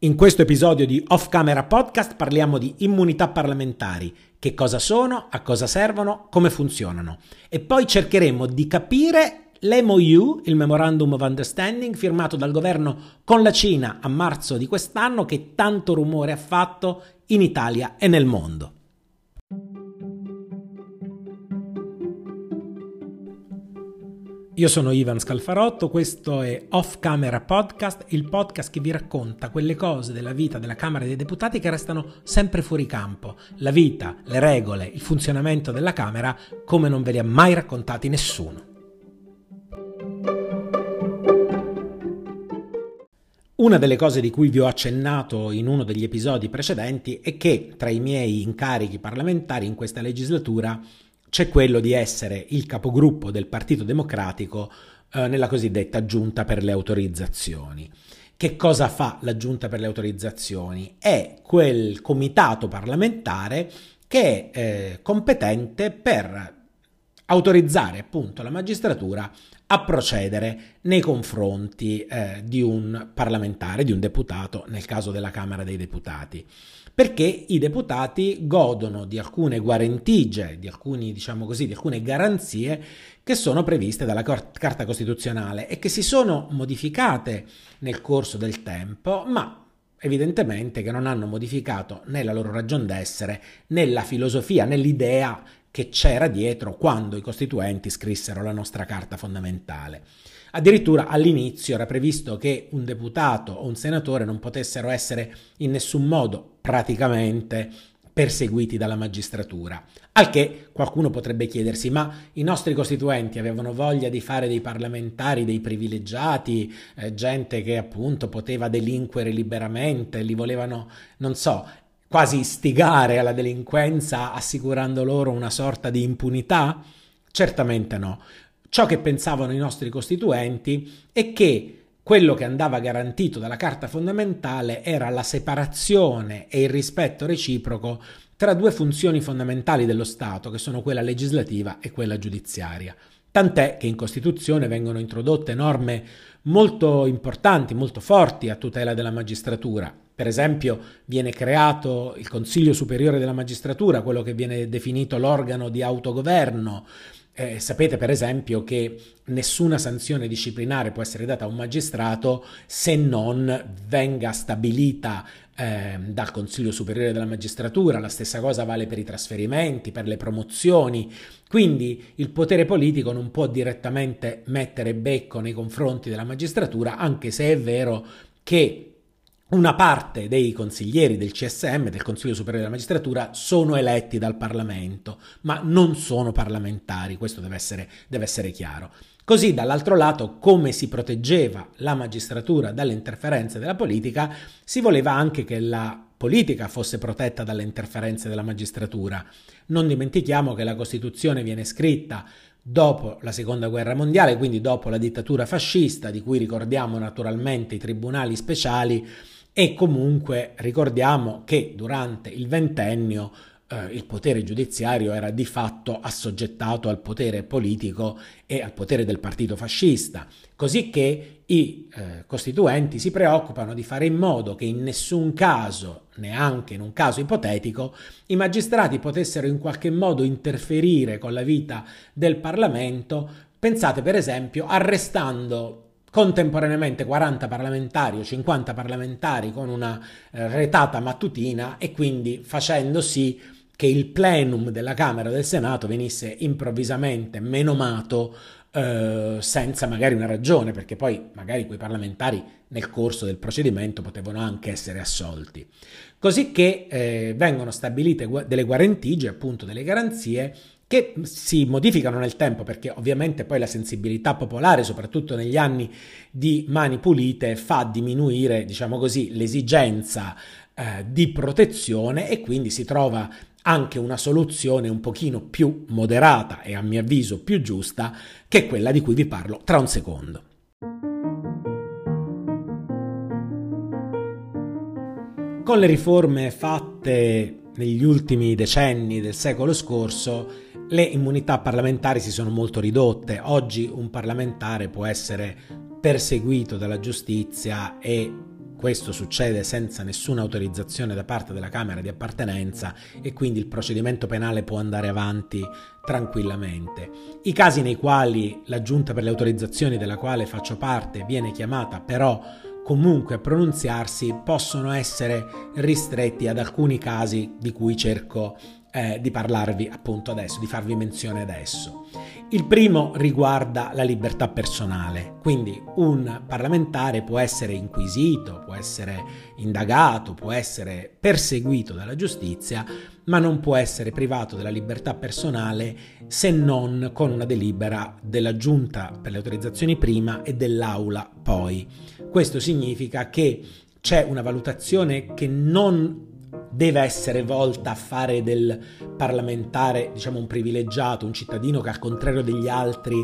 In questo episodio di Off Camera Podcast parliamo di immunità parlamentari, che cosa sono, a cosa servono, come funzionano e poi cercheremo di capire l'MOU, il Memorandum of Understanding, firmato dal governo con la Cina a marzo di quest'anno che tanto rumore ha fatto in Italia e nel mondo. Io sono Ivan Scalfarotto, questo è Off Camera Podcast, il podcast che vi racconta quelle cose della vita della Camera dei Deputati che restano sempre fuori campo. La vita, le regole, il funzionamento della Camera come non ve li ha mai raccontati nessuno. Una delle cose di cui vi ho accennato in uno degli episodi precedenti è che tra i miei incarichi parlamentari in questa legislatura c'è quello di essere il capogruppo del Partito Democratico eh, nella cosiddetta giunta per le autorizzazioni. Che cosa fa la giunta per le autorizzazioni? È quel comitato parlamentare che è eh, competente per autorizzare appunto la magistratura a procedere nei confronti eh, di un parlamentare, di un deputato, nel caso della Camera dei Deputati perché i deputati godono di alcune guarentigie, di, alcuni, diciamo così, di alcune garanzie che sono previste dalla Carta Costituzionale e che si sono modificate nel corso del tempo, ma evidentemente che non hanno modificato né la loro ragion d'essere né la filosofia né l'idea che c'era dietro quando i costituenti scrissero la nostra Carta fondamentale. Addirittura all'inizio era previsto che un deputato o un senatore non potessero essere in nessun modo praticamente perseguiti dalla magistratura. Al che qualcuno potrebbe chiedersi: ma i nostri costituenti avevano voglia di fare dei parlamentari, dei privilegiati, eh, gente che appunto poteva delinquere liberamente, li volevano, non so, quasi istigare alla delinquenza assicurando loro una sorta di impunità? Certamente no. Ciò che pensavano i nostri costituenti è che quello che andava garantito dalla Carta fondamentale era la separazione e il rispetto reciproco tra due funzioni fondamentali dello Stato, che sono quella legislativa e quella giudiziaria. Tant'è che in Costituzione vengono introdotte norme molto importanti, molto forti a tutela della magistratura. Per esempio viene creato il Consiglio Superiore della Magistratura, quello che viene definito l'organo di autogoverno, eh, sapete per esempio che nessuna sanzione disciplinare può essere data a un magistrato se non venga stabilita eh, dal Consiglio Superiore della Magistratura, la stessa cosa vale per i trasferimenti, per le promozioni, quindi il potere politico non può direttamente mettere becco nei confronti della magistratura, anche se è vero che una parte dei consiglieri del CSM, del Consiglio Superiore della Magistratura, sono eletti dal Parlamento, ma non sono parlamentari, questo deve essere, deve essere chiaro. Così, dall'altro lato, come si proteggeva la magistratura dalle interferenze della politica, si voleva anche che la politica fosse protetta dalle interferenze della magistratura. Non dimentichiamo che la Costituzione viene scritta dopo la Seconda Guerra Mondiale, quindi dopo la dittatura fascista, di cui ricordiamo naturalmente i tribunali speciali, e comunque ricordiamo che durante il ventennio eh, il potere giudiziario era di fatto assoggettato al potere politico e al potere del partito fascista, così che i eh, costituenti si preoccupano di fare in modo che in nessun caso, neanche in un caso ipotetico, i magistrati potessero in qualche modo interferire con la vita del Parlamento. Pensate per esempio arrestando contemporaneamente 40 parlamentari o 50 parlamentari con una eh, retata mattutina e quindi facendo sì che il plenum della Camera del Senato venisse improvvisamente menomato eh, senza magari una ragione, perché poi magari quei parlamentari nel corso del procedimento potevano anche essere assolti. Così che eh, vengono stabilite delle guarentigie, appunto delle garanzie, che si modificano nel tempo perché ovviamente poi la sensibilità popolare, soprattutto negli anni di mani pulite, fa diminuire, diciamo così, l'esigenza eh, di protezione e quindi si trova anche una soluzione un pochino più moderata e a mio avviso più giusta che quella di cui vi parlo tra un secondo. Con le riforme fatte negli ultimi decenni del secolo scorso, le immunità parlamentari si sono molto ridotte. Oggi un parlamentare può essere perseguito dalla giustizia e questo succede senza nessuna autorizzazione da parte della Camera di appartenenza e quindi il procedimento penale può andare avanti tranquillamente. I casi nei quali la Giunta per le autorizzazioni della quale faccio parte viene chiamata però comunque a pronunziarsi possono essere ristretti ad alcuni casi di cui cerco eh, di parlarvi appunto adesso, di farvi menzione adesso. Il primo riguarda la libertà personale, quindi un parlamentare può essere inquisito, può essere indagato, può essere perseguito dalla giustizia, ma non può essere privato della libertà personale se non con una delibera della Giunta per le autorizzazioni prima e dell'Aula poi. Questo significa che c'è una valutazione che non deve essere volta a fare del parlamentare, diciamo, un privilegiato, un cittadino che al contrario degli altri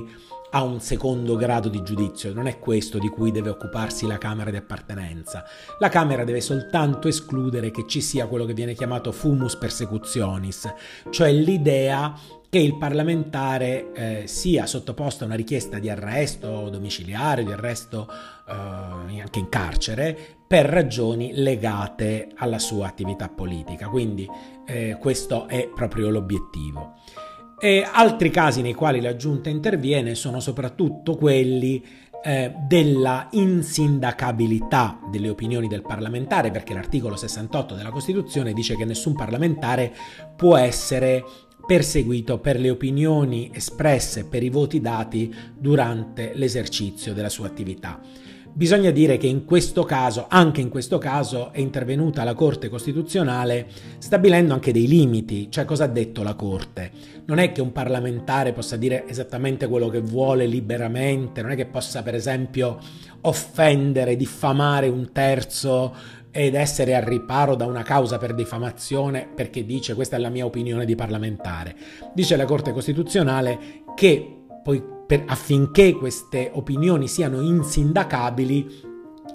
ha un secondo grado di giudizio, non è questo di cui deve occuparsi la Camera di appartenenza. La Camera deve soltanto escludere che ci sia quello che viene chiamato fumus persecutionis, cioè l'idea che il parlamentare eh, sia sottoposto a una richiesta di arresto domiciliare, di arresto eh, anche in carcere, per ragioni legate alla sua attività politica. Quindi eh, questo è proprio l'obiettivo. E altri casi nei quali la giunta interviene sono soprattutto quelli eh, della insindacabilità delle opinioni del parlamentare, perché l'articolo 68 della Costituzione dice che nessun parlamentare può essere perseguito per le opinioni espresse, per i voti dati durante l'esercizio della sua attività. Bisogna dire che in questo caso, anche in questo caso, è intervenuta la Corte Costituzionale stabilendo anche dei limiti, cioè cosa ha detto la Corte? Non è che un parlamentare possa dire esattamente quello che vuole liberamente, non è che possa per esempio offendere, diffamare un terzo ed essere al riparo da una causa per diffamazione perché dice questa è la mia opinione di parlamentare. Dice la Corte Costituzionale che poi per, affinché queste opinioni siano insindacabili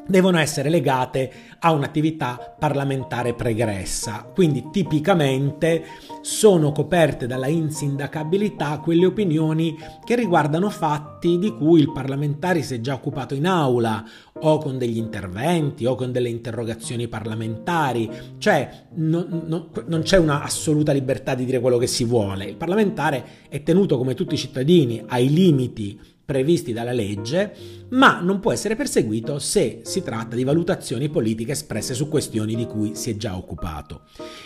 devono essere legate a un'attività parlamentare pregressa. Quindi tipicamente sono coperte dalla insindacabilità quelle opinioni che riguardano fatti di cui il parlamentare si è già occupato in aula o con degli interventi o con delle interrogazioni parlamentari, cioè non, non, non c'è una assoluta libertà di dire quello che si vuole. Il parlamentare è tenuto come tutti i cittadini ai limiti previsti dalla legge, ma non può essere perseguito se si tratta di valutazioni politiche espresse su questioni di cui si è già occupato.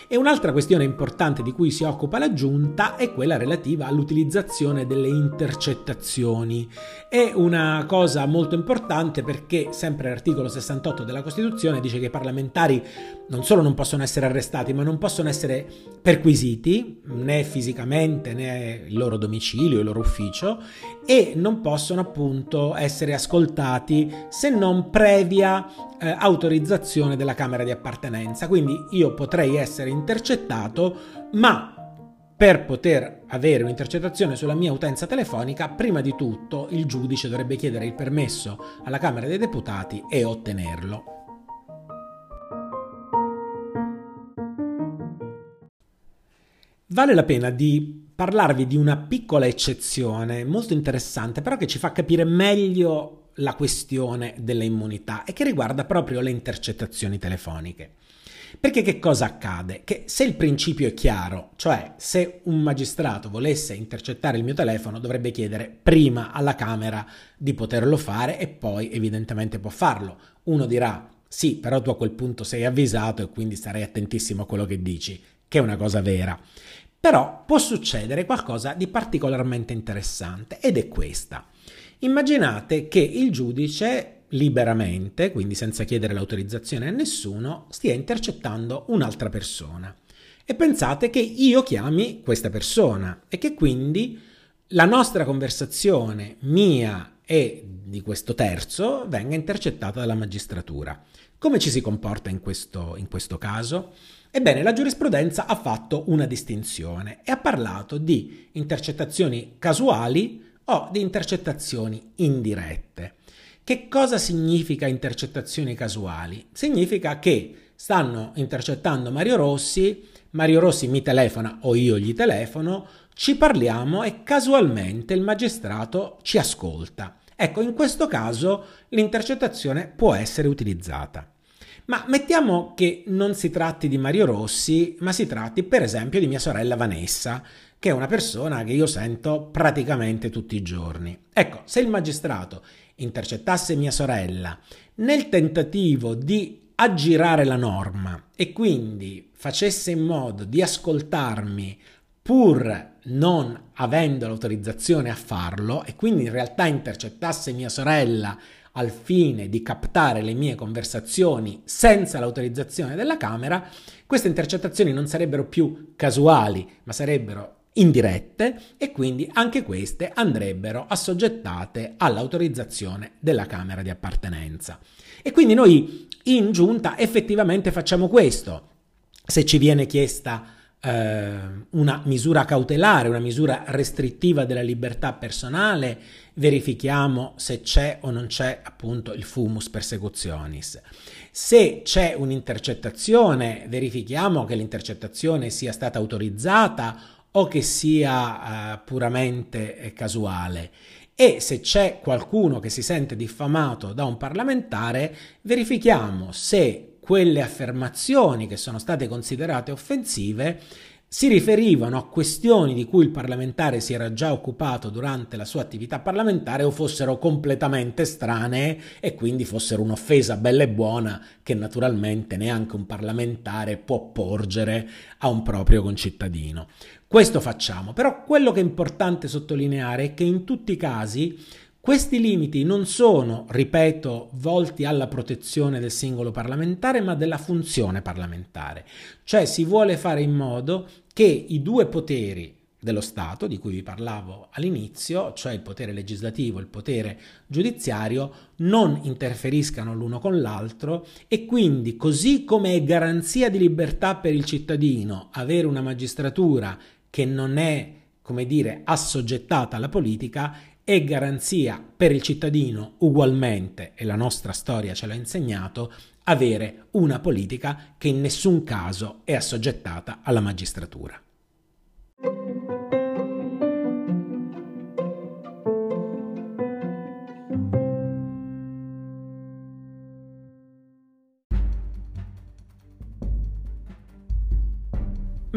E un'altra questione importante di cui si occupa la Giunta è quella relativa all'utilizzazione delle intercettazioni. È una cosa molto importante perché sempre l'articolo 68 della Costituzione dice che i parlamentari non solo non possono essere arrestati, ma non possono essere perquisiti né fisicamente né il loro domicilio, il loro ufficio e non possono appunto essere ascoltati se non previa eh, autorizzazione della Camera di appartenenza. Quindi io potrei essere intercettato, ma per poter avere un'intercettazione sulla mia utenza telefonica, prima di tutto il giudice dovrebbe chiedere il permesso alla Camera dei Deputati e ottenerlo. Vale la pena di parlarvi di una piccola eccezione molto interessante, però che ci fa capire meglio la questione delle immunità e che riguarda proprio le intercettazioni telefoniche. Perché che cosa accade? Che se il principio è chiaro, cioè se un magistrato volesse intercettare il mio telefono dovrebbe chiedere prima alla Camera di poterlo fare e poi evidentemente può farlo. Uno dirà sì, però tu a quel punto sei avvisato e quindi starai attentissimo a quello che dici, che è una cosa vera. Però può succedere qualcosa di particolarmente interessante ed è questa. Immaginate che il giudice liberamente, quindi senza chiedere l'autorizzazione a nessuno, stia intercettando un'altra persona. E pensate che io chiami questa persona e che quindi la nostra conversazione mia e di questo terzo venga intercettata dalla magistratura. Come ci si comporta in questo, in questo caso? Ebbene, la giurisprudenza ha fatto una distinzione e ha parlato di intercettazioni casuali o di intercettazioni indirette. Che cosa significa intercettazioni casuali? Significa che stanno intercettando Mario Rossi, Mario Rossi mi telefona o io gli telefono, ci parliamo e casualmente il magistrato ci ascolta. Ecco, in questo caso l'intercettazione può essere utilizzata. Ma mettiamo che non si tratti di Mario Rossi, ma si tratti per esempio di mia sorella Vanessa, che è una persona che io sento praticamente tutti i giorni. Ecco, se il magistrato intercettasse mia sorella nel tentativo di aggirare la norma e quindi facesse in modo di ascoltarmi pur non avendo l'autorizzazione a farlo e quindi in realtà intercettasse mia sorella al fine di captare le mie conversazioni senza l'autorizzazione della Camera, queste intercettazioni non sarebbero più casuali, ma sarebbero indirette e quindi anche queste andrebbero assoggettate all'autorizzazione della Camera di appartenenza. E quindi noi in giunta effettivamente facciamo questo. Se ci viene chiesta eh, una misura cautelare, una misura restrittiva della libertà personale, verifichiamo se c'è o non c'è appunto il fumus persecutionis. Se c'è un'intercettazione, verifichiamo che l'intercettazione sia stata autorizzata o che sia uh, puramente eh, casuale. E se c'è qualcuno che si sente diffamato da un parlamentare, verifichiamo se quelle affermazioni che sono state considerate offensive si riferivano a questioni di cui il parlamentare si era già occupato durante la sua attività parlamentare o fossero completamente strane e quindi fossero un'offesa bella e buona che naturalmente neanche un parlamentare può porgere a un proprio concittadino. Questo facciamo, però quello che è importante sottolineare è che in tutti i casi questi limiti non sono, ripeto, volti alla protezione del singolo parlamentare, ma della funzione parlamentare. Cioè si vuole fare in modo che i due poteri dello Stato, di cui vi parlavo all'inizio, cioè il potere legislativo e il potere giudiziario, non interferiscano l'uno con l'altro e quindi, così come è garanzia di libertà per il cittadino avere una magistratura che non è, come dire, assoggettata alla politica, è garanzia per il cittadino ugualmente, e la nostra storia ce l'ha insegnato, avere una politica che in nessun caso è assoggettata alla magistratura.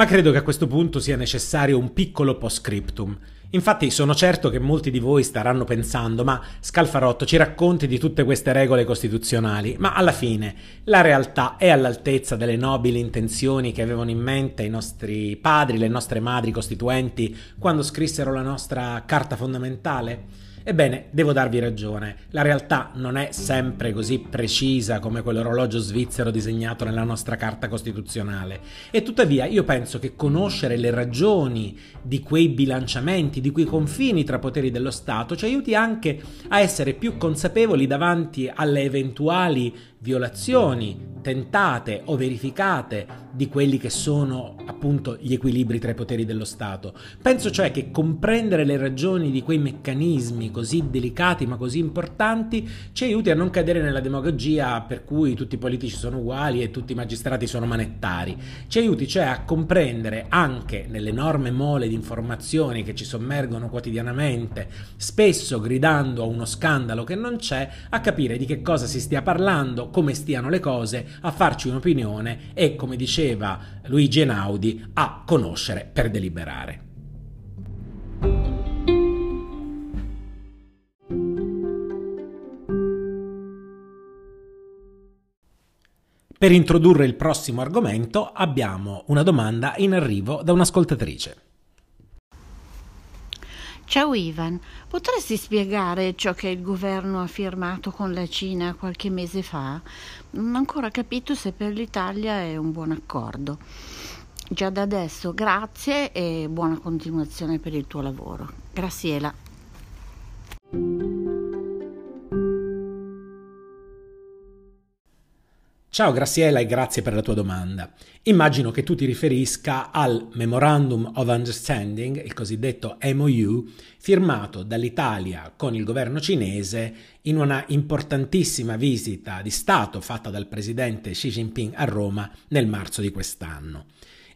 Ma credo che a questo punto sia necessario un piccolo post-scriptum. Infatti sono certo che molti di voi staranno pensando, ma Scalfarotto ci racconti di tutte queste regole costituzionali, ma alla fine la realtà è all'altezza delle nobili intenzioni che avevano in mente i nostri padri, le nostre madri costituenti quando scrissero la nostra Carta fondamentale? Ebbene, devo darvi ragione, la realtà non è sempre così precisa come quell'orologio svizzero disegnato nella nostra Carta Costituzionale e tuttavia io penso che conoscere le ragioni di quei bilanciamenti, di quei confini tra poteri dello Stato ci aiuti anche a essere più consapevoli davanti alle eventuali violazioni tentate o verificate di quelli che sono appunto gli equilibri tra i poteri dello Stato. Penso cioè che comprendere le ragioni di quei meccanismi così delicati ma così importanti ci aiuti a non cadere nella demagogia per cui tutti i politici sono uguali e tutti i magistrati sono manettari. Ci aiuti cioè a comprendere anche nell'enorme mole di informazioni che ci sommergono quotidianamente, spesso gridando a uno scandalo che non c'è, a capire di che cosa si stia parlando, come stiano le cose, a farci un'opinione e, come diceva Luigi Enaudi, a conoscere per deliberare. Per introdurre il prossimo argomento abbiamo una domanda in arrivo da un'ascoltatrice. Ciao Ivan, potresti spiegare ciò che il governo ha firmato con la Cina qualche mese fa? Non ho ancora capito se per l'Italia è un buon accordo. Già da adesso grazie e buona continuazione per il tuo lavoro. Graziela. Ciao Graziella e grazie per la tua domanda. Immagino che tu ti riferisca al Memorandum of Understanding, il cosiddetto MOU, firmato dall'Italia con il governo cinese in una importantissima visita di Stato fatta dal presidente Xi Jinping a Roma nel marzo di quest'anno.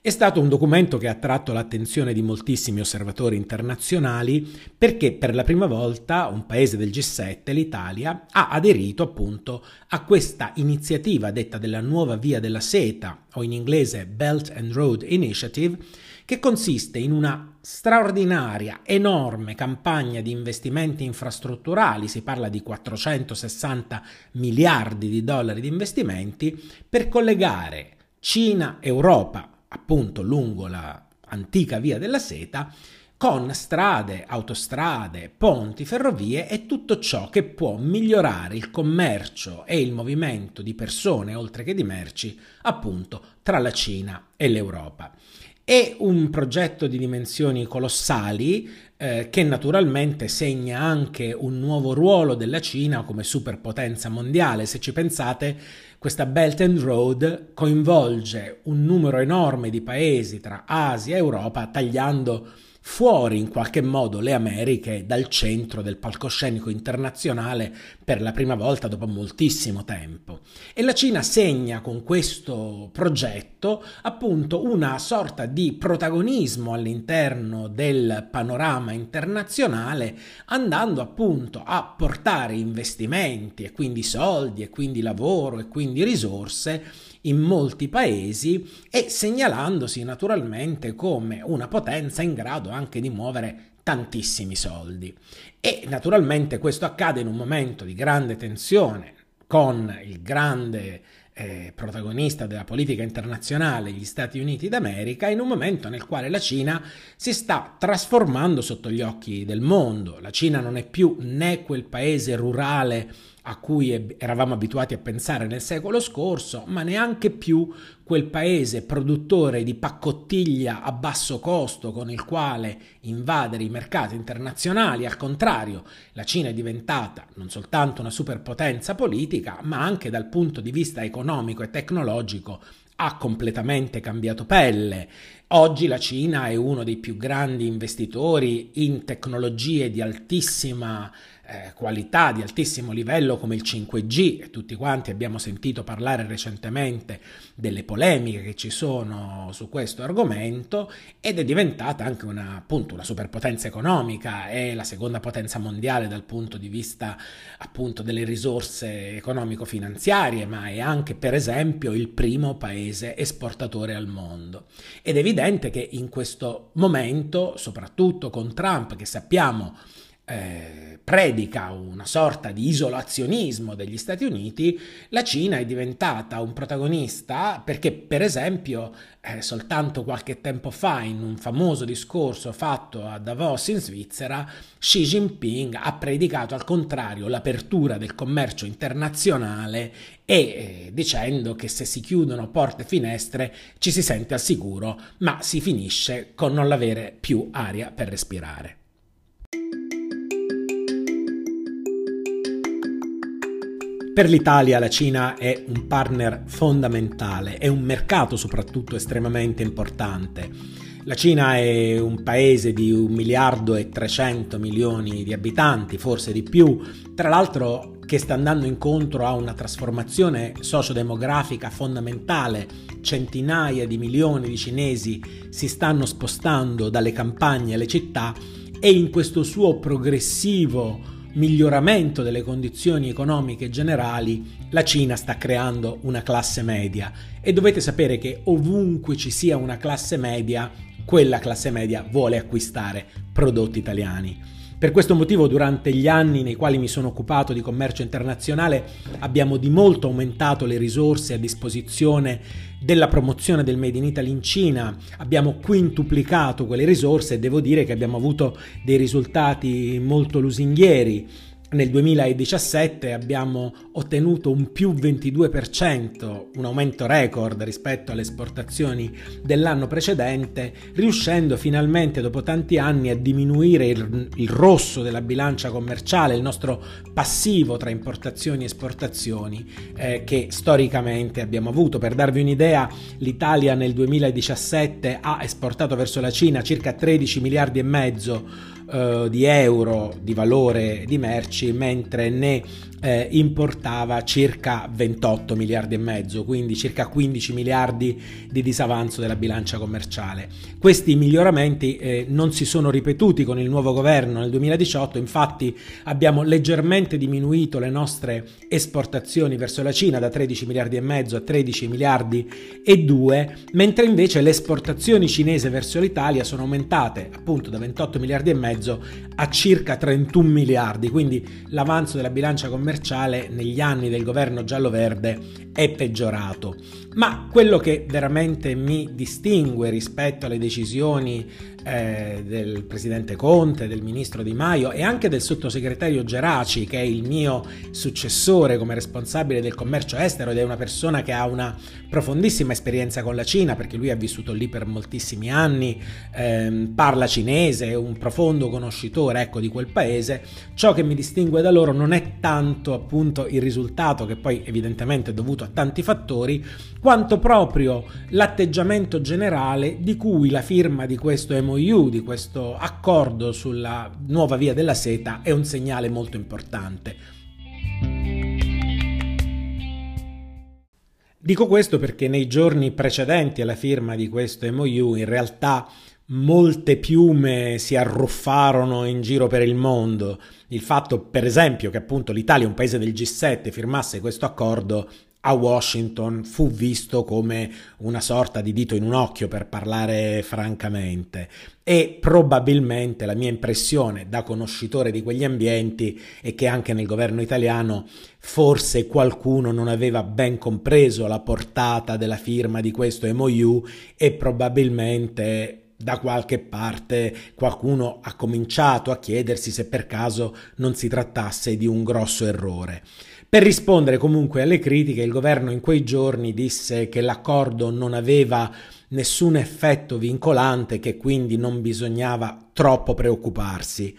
È stato un documento che ha attratto l'attenzione di moltissimi osservatori internazionali perché per la prima volta un paese del G7, l'Italia, ha aderito appunto a questa iniziativa detta della nuova via della seta o in inglese Belt and Road Initiative che consiste in una straordinaria, enorme campagna di investimenti infrastrutturali, si parla di 460 miliardi di dollari di investimenti, per collegare Cina, Europa, appunto lungo la antica via della seta, con strade, autostrade, ponti, ferrovie e tutto ciò che può migliorare il commercio e il movimento di persone oltre che di merci, appunto, tra la Cina e l'Europa. È un progetto di dimensioni colossali eh, che naturalmente segna anche un nuovo ruolo della Cina come superpotenza mondiale. Se ci pensate, questa Belt and Road coinvolge un numero enorme di paesi tra Asia e Europa, tagliando fuori in qualche modo le Americhe dal centro del palcoscenico internazionale per la prima volta dopo moltissimo tempo. E la Cina segna con questo progetto appunto una sorta di protagonismo all'interno del panorama internazionale, andando appunto a portare investimenti e quindi soldi e quindi lavoro e quindi risorse in molti paesi e segnalandosi naturalmente come una potenza in grado anche di muovere tantissimi soldi. E naturalmente questo accade in un momento di grande tensione con il grande eh, protagonista della politica internazionale, gli Stati Uniti d'America, in un momento nel quale la Cina si sta trasformando sotto gli occhi del mondo. La Cina non è più né quel paese rurale a cui eravamo abituati a pensare nel secolo scorso, ma neanche più quel paese produttore di paccottiglia a basso costo con il quale invadere i mercati internazionali. Al contrario, la Cina è diventata non soltanto una superpotenza politica, ma anche dal punto di vista economico e tecnologico ha completamente cambiato pelle. Oggi la Cina è uno dei più grandi investitori in tecnologie di altissima eh, qualità di altissimo livello come il 5G e tutti quanti abbiamo sentito parlare recentemente delle polemiche che ci sono su questo argomento ed è diventata anche una, appunto, una superpotenza economica, è la seconda potenza mondiale dal punto di vista appunto delle risorse economico-finanziarie, ma è anche per esempio il primo paese esportatore al mondo. Ed è che in questo momento, soprattutto con Trump, che sappiamo eh, predica una sorta di isolazionismo degli Stati Uniti, la Cina è diventata un protagonista perché, per esempio, eh, soltanto qualche tempo fa, in un famoso discorso fatto a Davos in Svizzera, Xi Jinping ha predicato al contrario l'apertura del commercio internazionale e eh, dicendo che se si chiudono porte e finestre ci si sente al sicuro, ma si finisce con non avere più aria per respirare. Per l'Italia la Cina è un partner fondamentale, è un mercato soprattutto estremamente importante. La Cina è un paese di 1 miliardo e 300 milioni di abitanti, forse di più, tra l'altro che sta andando incontro a una trasformazione sociodemografica fondamentale. Centinaia di milioni di cinesi si stanno spostando dalle campagne alle città e in questo suo progressivo miglioramento delle condizioni economiche generali, la Cina sta creando una classe media e dovete sapere che ovunque ci sia una classe media, quella classe media vuole acquistare prodotti italiani. Per questo motivo durante gli anni nei quali mi sono occupato di commercio internazionale abbiamo di molto aumentato le risorse a disposizione della promozione del Made in Italy in Cina, abbiamo quintuplicato quelle risorse e devo dire che abbiamo avuto dei risultati molto lusinghieri. Nel 2017 abbiamo ottenuto un più 22%, un aumento record rispetto alle esportazioni dell'anno precedente, riuscendo finalmente dopo tanti anni a diminuire il, il, rosso della bilancia commerciale, il nostro passivo tra importazioni e esportazioni eh, che storicamente abbiamo avuto. Per darvi un'idea, l'Italia nel 2017 ha esportato verso la Cina circa 13 miliardi e mezzo eh, di euro di valore di merci, mentre ne eh, importava circa 28 miliardi e mezzo, quindi circa 15 miliardi di disavanzo della bilancia commerciale. Questi miglioramenti eh, non si sono ripetuti con il nuovo governo nel 2018, infatti abbiamo leggermente diminuito le nostre esportazioni verso la Cina da 13 miliardi e mezzo a 13 miliardi e 2, mentre invece le esportazioni cinese verso l'Italia sono aumentate appunto da 28 miliardi e mezzo a circa 31 miliardi, quindi l'avanzo della bilancia commerciale commerciale negli anni del governo giallo-verde è peggiorato. Ma quello che veramente mi distingue rispetto alle decisioni eh, del presidente Conte, del ministro Di Maio e anche del sottosegretario Geraci, che è il mio successore come responsabile del commercio estero ed è una persona che ha una profondissima esperienza con la Cina, perché lui ha vissuto lì per moltissimi anni, ehm, parla cinese, è un profondo conoscitore ecco, di quel paese. Ciò che mi distingue da loro non è tanto appunto il risultato, che poi evidentemente è dovuto a tanti fattori, quanto proprio l'atteggiamento generale di cui la firma di questo MOU, di questo accordo sulla nuova via della seta, è un segnale molto importante. Dico questo perché nei giorni precedenti alla firma di questo MOU in realtà molte piume si arruffarono in giro per il mondo. Il fatto, per esempio, che appunto l'Italia, un paese del G7, firmasse questo accordo a Washington fu visto come una sorta di dito in un occhio per parlare francamente e probabilmente la mia impressione da conoscitore di quegli ambienti è che anche nel governo italiano forse qualcuno non aveva ben compreso la portata della firma di questo MOU e probabilmente da qualche parte qualcuno ha cominciato a chiedersi se per caso non si trattasse di un grosso errore. Per rispondere comunque alle critiche, il governo in quei giorni disse che l'accordo non aveva nessun effetto vincolante, che quindi non bisognava troppo preoccuparsi.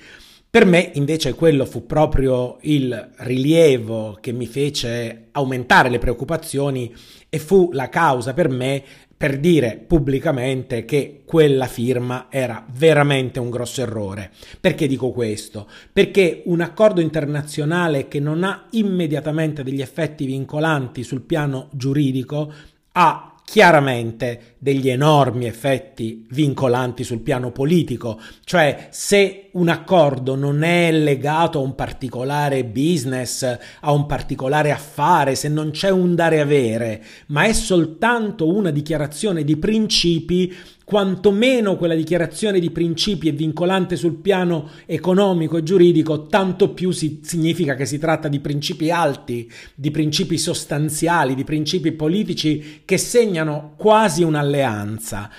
Per me invece quello fu proprio il rilievo che mi fece aumentare le preoccupazioni e fu la causa per me per dire pubblicamente che quella firma era veramente un grosso errore. Perché dico questo? Perché un accordo internazionale che non ha immediatamente degli effetti vincolanti sul piano giuridico ha chiaramente degli enormi effetti vincolanti sul piano politico, cioè se un accordo non è legato a un particolare business, a un particolare affare, se non c'è un dare avere, ma è soltanto una dichiarazione di principi, quantomeno quella dichiarazione di principi è vincolante sul piano economico e giuridico, tanto più si, significa che si tratta di principi alti, di principi sostanziali, di principi politici che segnano quasi un'alleanza.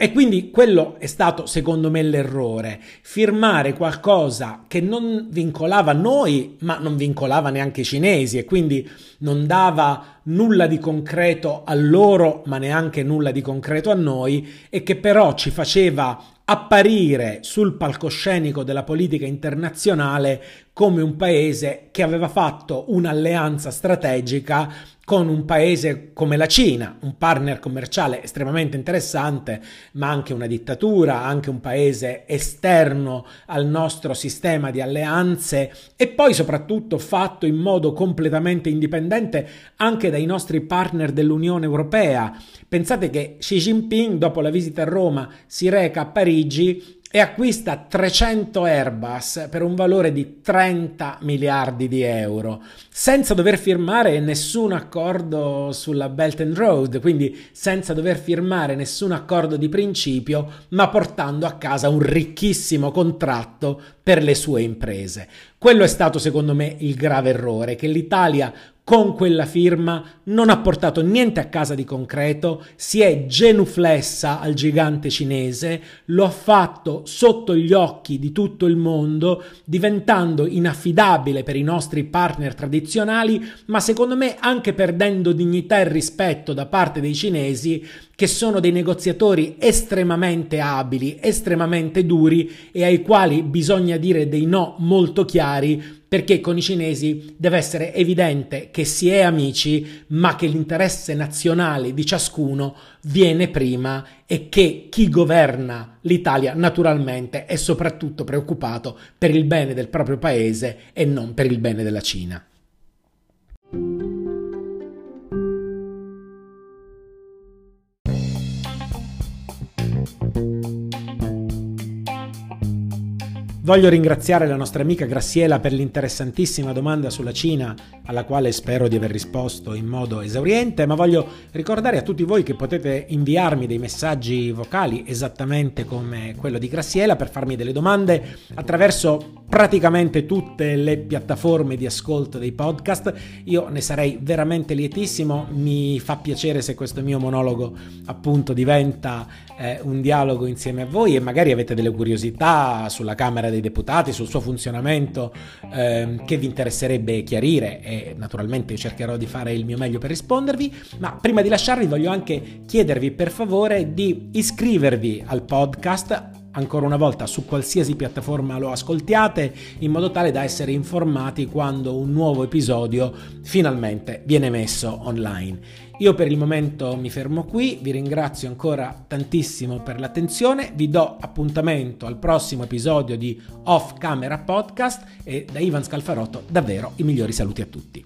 E quindi quello è stato secondo me l'errore, firmare qualcosa che non vincolava noi, ma non vincolava neanche i cinesi e quindi non dava nulla di concreto a loro, ma neanche nulla di concreto a noi e che però ci faceva apparire sul palcoscenico della politica internazionale come un paese che aveva fatto un'alleanza strategica con un paese come la Cina, un partner commerciale estremamente interessante, ma anche una dittatura, anche un paese esterno al nostro sistema di alleanze e poi soprattutto fatto in modo completamente indipendente anche dai nostri partner dell'Unione Europea. Pensate che Xi Jinping, dopo la visita a Roma, si reca a Parigi e acquista 300 Airbus per un valore di 30 miliardi di euro, senza dover firmare nessun accordo sulla Belt and Road, quindi senza dover firmare nessun accordo di principio, ma portando a casa un ricchissimo contratto per le sue imprese. Quello è stato secondo me il grave errore che l'Italia con quella firma non ha portato niente a casa di concreto, si è genuflessa al gigante cinese, lo ha fatto sotto gli occhi di tutto il mondo, diventando inaffidabile per i nostri partner tradizionali, ma secondo me anche perdendo dignità e rispetto da parte dei cinesi che sono dei negoziatori estremamente abili, estremamente duri e ai quali bisogna dire dei no molto chiari perché con i cinesi deve essere evidente che si è amici, ma che l'interesse nazionale di ciascuno viene prima e che chi governa l'Italia naturalmente è soprattutto preoccupato per il bene del proprio paese e non per il bene della Cina. Voglio ringraziare la nostra amica Graziela per l'interessantissima domanda sulla Cina, alla quale spero di aver risposto in modo esauriente, ma voglio ricordare a tutti voi che potete inviarmi dei messaggi vocali esattamente come quello di Graziela per farmi delle domande attraverso praticamente tutte le piattaforme di ascolto dei podcast. Io ne sarei veramente lietissimo, mi fa piacere se questo mio monologo appunto diventa eh, un dialogo insieme a voi e magari avete delle curiosità sulla Camera dei Deputati, sul suo funzionamento eh, che vi interesserebbe chiarire e naturalmente cercherò di fare il mio meglio per rispondervi, ma prima di lasciarvi voglio anche chiedervi per favore di iscrivervi al podcast ancora una volta su qualsiasi piattaforma lo ascoltiate in modo tale da essere informati quando un nuovo episodio finalmente viene messo online. Io per il momento mi fermo qui, vi ringrazio ancora tantissimo per l'attenzione, vi do appuntamento al prossimo episodio di Off Camera Podcast e da Ivan Scalfarotto davvero i migliori saluti a tutti.